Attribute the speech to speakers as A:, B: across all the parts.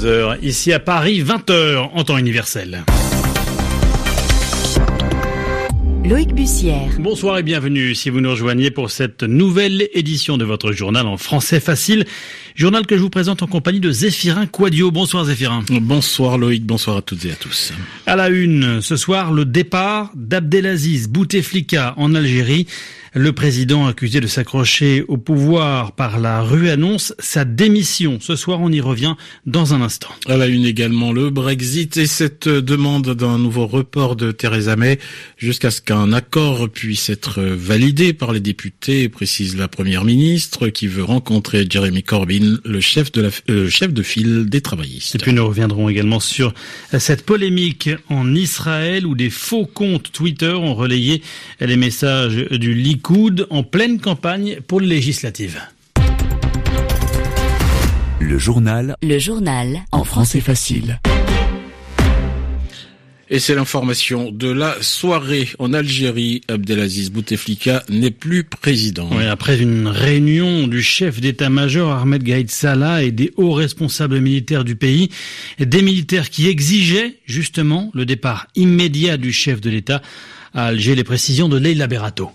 A: 22h, ici à Paris, 20h en temps universel.
B: Loïc Bussière.
A: Bonsoir et bienvenue si vous nous rejoignez pour cette nouvelle édition de votre journal en français facile. Journal que je vous présente en compagnie de Zéphirin Quadio. Bonsoir Zéphirin.
C: Bonsoir Loïc, bonsoir à toutes et à tous.
A: À la une, ce soir, le départ d'Abdelaziz Bouteflika en Algérie. Le président accusé de s'accrocher au pouvoir par la rue annonce sa démission. Ce soir, on y revient dans un instant.
C: À la une également, le Brexit et cette demande d'un nouveau report de Theresa May jusqu'à ce qu'un accord puisse être validé par les députés, précise la première ministre qui veut rencontrer Jeremy Corbyn, le chef de la, euh, chef de file des travaillistes.
A: Et puis nous reviendrons également sur cette polémique en Israël où des faux comptes Twitter ont relayé les messages du leak Coude en pleine campagne pour les législatives.
B: Le journal. Le journal. En français facile.
C: Et c'est l'information de la soirée en Algérie. Abdelaziz Bouteflika n'est plus président.
A: Oui, après une réunion du chef d'état-major Ahmed Gaïd Salah et des hauts responsables militaires du pays, des militaires qui exigeaient justement le départ immédiat du chef de l'État à Alger, les précisions de Leila Berato.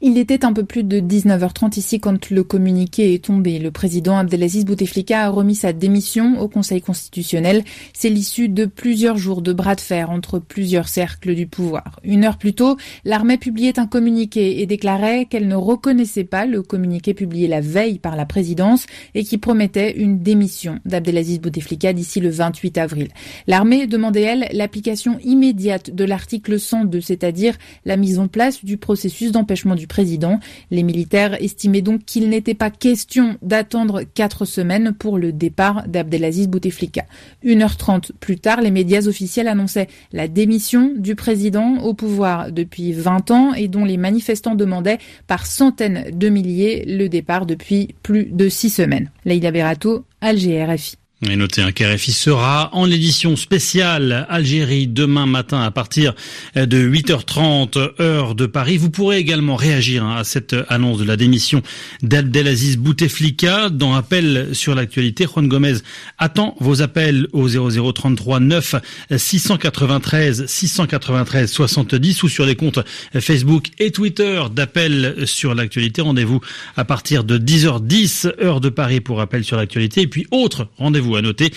D: Il était un peu plus de 19h30 ici quand le communiqué est tombé. Le président Abdelaziz Bouteflika a remis sa démission au Conseil constitutionnel. C'est l'issue de plusieurs jours de bras de fer entre plusieurs cercles du pouvoir. Une heure plus tôt, l'armée publiait un communiqué et déclarait qu'elle ne reconnaissait pas le communiqué publié la veille par la présidence et qui promettait une démission d'Abdelaziz Bouteflika d'ici le 28 avril. L'armée demandait, elle, l'application immédiate de l'article 102, c'est-à-dire la mise en place du processus d'empêchement du président. Les militaires estimaient donc qu'il n'était pas question d'attendre quatre semaines pour le départ d'Abdelaziz Bouteflika. Une heure trente plus tard, les médias officiels annonçaient la démission du président au pouvoir depuis 20 ans et dont les manifestants demandaient par centaines de milliers le départ depuis plus de six semaines. Leïla Berato, Alger.
A: Et notez un KRFI sera en édition spéciale Algérie demain matin à partir de 8h30 heure de Paris. Vous pourrez également réagir hein, à cette annonce de la démission d'Abdelaziz Bouteflika dans appel sur l'actualité. Juan Gomez attend vos appels au 0033 9 693 693 70 ou sur les comptes Facebook et Twitter d'appel sur l'actualité. Rendez-vous à partir de 10h10 heure de Paris pour appel sur l'actualité et puis autre rendez-vous à noter.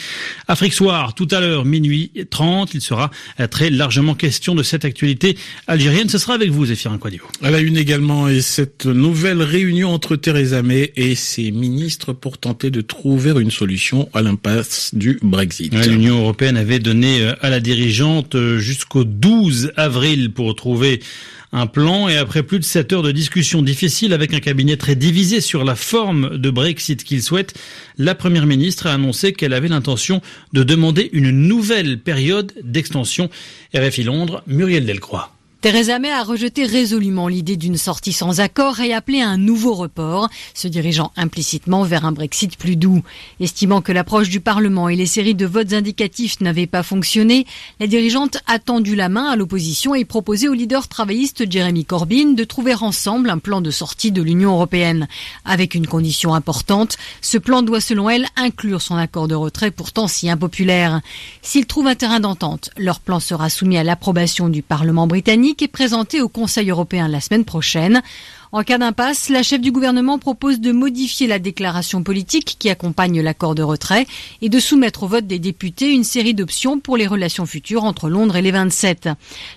A: Afrique Soir, tout à l'heure, minuit 30, il sera très largement question de cette actualité algérienne. Ce sera avec vous, Zéphirin Quadio.
C: À la une également, et cette nouvelle réunion entre Theresa May et ses ministres pour tenter de trouver une solution à l'impasse du Brexit.
A: L'Union européenne avait donné euh, à la dirigeante euh, jusqu'au 12 avril pour trouver un plan et après plus de 7 heures de discussion difficile avec un cabinet très divisé sur la forme de Brexit qu'il souhaite, la Première ministre a annoncé qu'elle avait l'intention de demander une nouvelle période d'extension. RFI Londres, Muriel Delcroix.
E: Theresa May a rejeté résolument l'idée d'une sortie sans accord et appelé à un nouveau report, se dirigeant implicitement vers un Brexit plus doux. Estimant que l'approche du Parlement et les séries de votes indicatifs n'avaient pas fonctionné, la dirigeante a tendu la main à l'opposition et proposé au leader travailliste Jeremy Corbyn de trouver ensemble un plan de sortie de l'Union européenne. Avec une condition importante, ce plan doit selon elle inclure son accord de retrait pourtant si impopulaire. S'il trouve un terrain d'entente, leur plan sera soumis à l'approbation du Parlement britannique est présenté au Conseil européen la semaine prochaine. En cas d'impasse, la chef du gouvernement propose de modifier la déclaration politique qui accompagne l'accord de retrait et de soumettre au vote des députés une série d'options pour les relations futures entre Londres et les 27.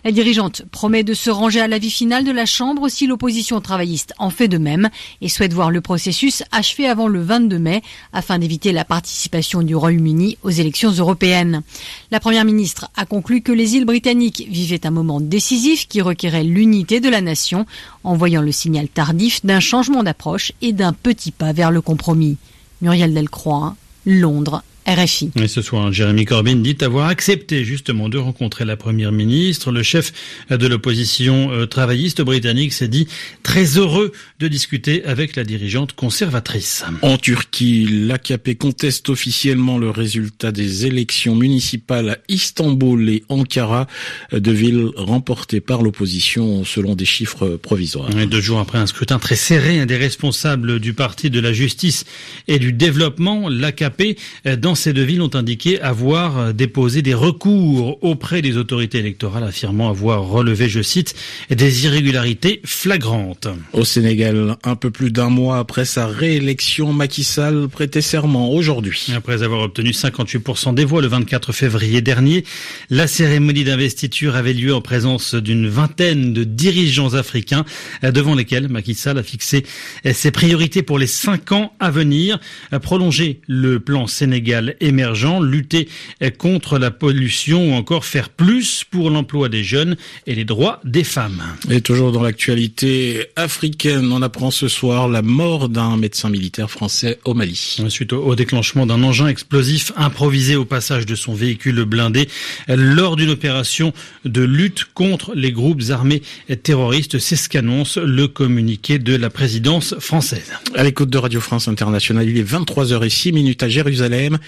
E: La dirigeante promet de se ranger à l'avis final de la Chambre si l'opposition travailliste en fait de même et souhaite voir le processus achevé avant le 22 mai afin d'éviter la participation du Royaume-Uni aux élections européennes. La première ministre a conclu que les îles britanniques vivaient un moment décisif qui requérait l'unité de la nation en voyant le signal tardif d'un changement d'approche et d'un petit pas vers le compromis. Muriel Delcroix, Londres, RFI.
A: Et ce soir, Jérémy Corbyn dit avoir accepté justement de rencontrer la première ministre. Le chef de l'opposition euh, travailliste britannique s'est dit très heureux de discuter avec la dirigeante conservatrice.
C: En Turquie, l'AKP conteste officiellement le résultat des élections municipales à Istanbul et Ankara, deux villes remportées par l'opposition selon des chiffres provisoires.
A: Et deux jours après un scrutin très serré, un des responsables du parti de la justice et du développement, l'AKP, dans dans ces deux villes ont indiqué avoir déposé des recours auprès des autorités électorales affirmant avoir relevé, je cite, des irrégularités flagrantes.
C: Au Sénégal, un peu plus d'un mois après sa réélection, Macky Sall prêtait serment aujourd'hui.
A: Après avoir obtenu 58% des voix le 24 février dernier, la cérémonie d'investiture avait lieu en présence d'une vingtaine de dirigeants africains devant lesquels Macky Sall a fixé ses priorités pour les cinq ans à venir, prolonger le plan Sénégal émergent, lutter contre la pollution ou encore faire plus pour l'emploi des jeunes et les droits des femmes.
C: Et toujours dans l'actualité africaine, on apprend ce soir la mort d'un médecin militaire français au Mali.
A: Suite au déclenchement d'un engin explosif improvisé au passage de son véhicule blindé lors d'une opération de lutte contre les groupes armés terroristes, c'est ce qu'annonce le communiqué de la présidence française.
C: À l'écoute de Radio France Internationale, il est 23h06 minutes à Jérusalem.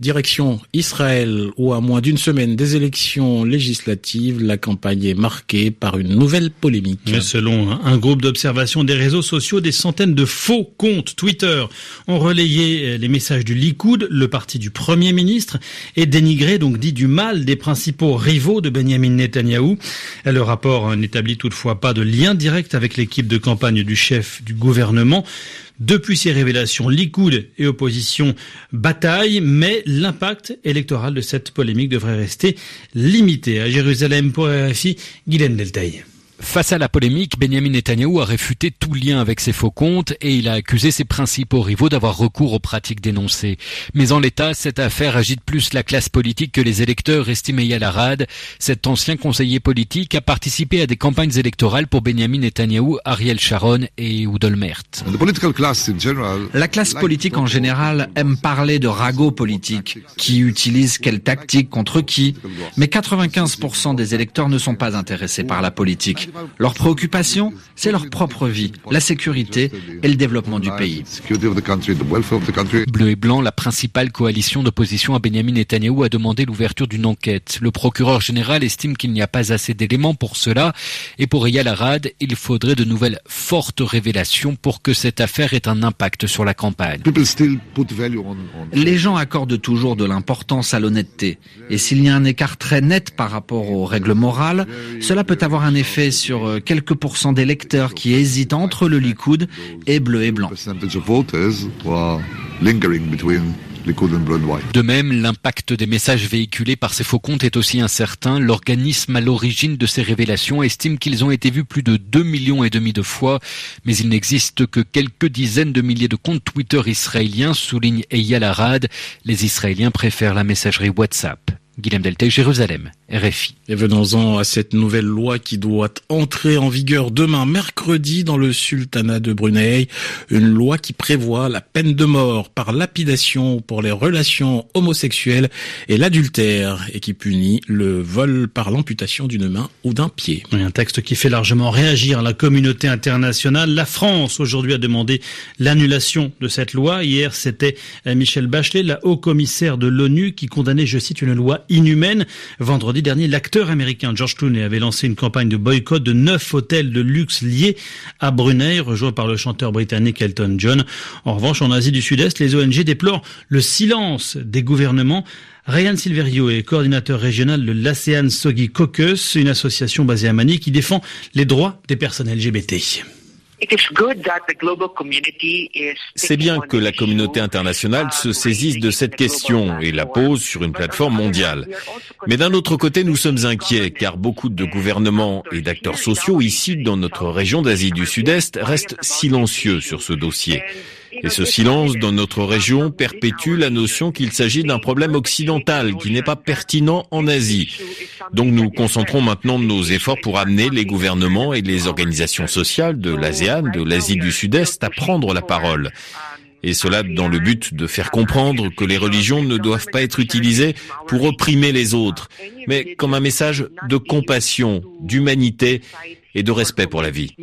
C: Direction Israël, où à moins d'une semaine des élections législatives, la campagne est marquée par une nouvelle polémique.
A: Mais selon un groupe d'observation des réseaux sociaux, des centaines de faux comptes Twitter ont relayé les messages du Likoud, le parti du Premier ministre, et dénigré, donc dit du mal, des principaux rivaux de Benjamin Netanyahou. Le rapport n'établit toutefois pas de lien direct avec l'équipe de campagne du chef du gouvernement. Depuis ces révélations, Likoud et opposition bataillent, mais l'impact électoral de cette polémique devrait rester limité. À Jérusalem pour RFI, Guylaine Deltaï.
F: Face à la polémique, Benjamin Netanyahu a réfuté tout lien avec ses faux comptes et il a accusé ses principaux rivaux d'avoir recours aux pratiques dénoncées. Mais en l'état, cette affaire agite plus la classe politique que les électeurs, estime Eyal Arad. Cet ancien conseiller politique a participé à des campagnes électorales pour Benjamin Netanyahu, Ariel Sharon et Udolmert.
G: La classe politique en général aime parler de ragots politiques, qui utilise quelle tactique contre qui, mais 95% des électeurs ne sont pas intéressés par la politique. Leur préoccupation, c'est leur propre vie, la sécurité et le développement du pays.
F: Bleu et Blanc, la principale coalition d'opposition à Benjamin Netanyahu, a demandé l'ouverture d'une enquête. Le procureur général estime qu'il n'y a pas assez d'éléments pour cela et pour Eyal Arad, il faudrait de nouvelles fortes révélations pour que cette affaire ait un impact sur la campagne.
G: Les gens accordent toujours de l'importance à l'honnêteté et s'il y a un écart très net par rapport aux règles morales, cela peut avoir un effet sur euh, quelques pourcents d'électeurs qui hésitent entre le Likoud et bleu et blanc.
F: De même, l'impact des messages véhiculés par ces faux comptes est aussi incertain. L'organisme à l'origine de ces révélations estime qu'ils ont été vus plus de 2 millions et demi de fois, mais il n'existe que quelques dizaines de milliers de comptes Twitter israéliens, souligne Eyal Arad. Les Israéliens préfèrent la messagerie WhatsApp. Guillaume Deltay, Jérusalem, RFI.
C: Et venons-en à cette nouvelle loi qui doit entrer en vigueur demain, mercredi, dans le sultanat de Brunei. Une loi qui prévoit la peine de mort par lapidation pour les relations homosexuelles et l'adultère et qui punit le vol par l'amputation d'une main ou d'un pied.
A: Un texte qui fait largement réagir la communauté internationale. La France, aujourd'hui, a demandé l'annulation de cette loi. Hier, c'était Michel Bachelet, la haut-commissaire de l'ONU, qui condamnait, je cite, une loi inhumaine. Vendredi dernier, l'acteur américain George Clooney avait lancé une campagne de boycott de neuf hôtels de luxe liés à Brunei, rejoint par le chanteur britannique Elton John. En revanche, en Asie du Sud-Est, les ONG déplorent le silence des gouvernements. Ryan Silverio est coordinateur régional de l'ASEAN Sogi Caucus, une association basée à Manille qui défend les droits des personnes LGBT.
H: C'est bien que la communauté internationale se saisisse de cette question et la pose sur une plateforme mondiale. Mais d'un autre côté, nous sommes inquiets car beaucoup de gouvernements et d'acteurs sociaux ici dans notre région d'Asie du Sud-Est restent silencieux sur ce dossier. Et ce silence dans notre région perpétue la notion qu'il s'agit d'un problème occidental qui n'est pas pertinent en Asie. Donc nous concentrons maintenant nos efforts pour amener les gouvernements et les organisations sociales de l'ASEAN, de l'Asie du Sud-Est à prendre la parole. Et cela dans le but de faire comprendre que les religions ne doivent pas être utilisées pour opprimer les autres, mais comme un message de compassion, d'humanité et de respect pour la vie.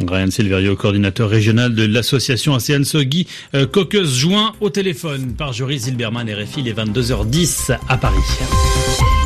A: Ryan Silverio, coordinateur régional de l'association ASEAN Sogi, euh, Caucus joint au téléphone par Joris Zilberman RFI, les 22h10 à Paris.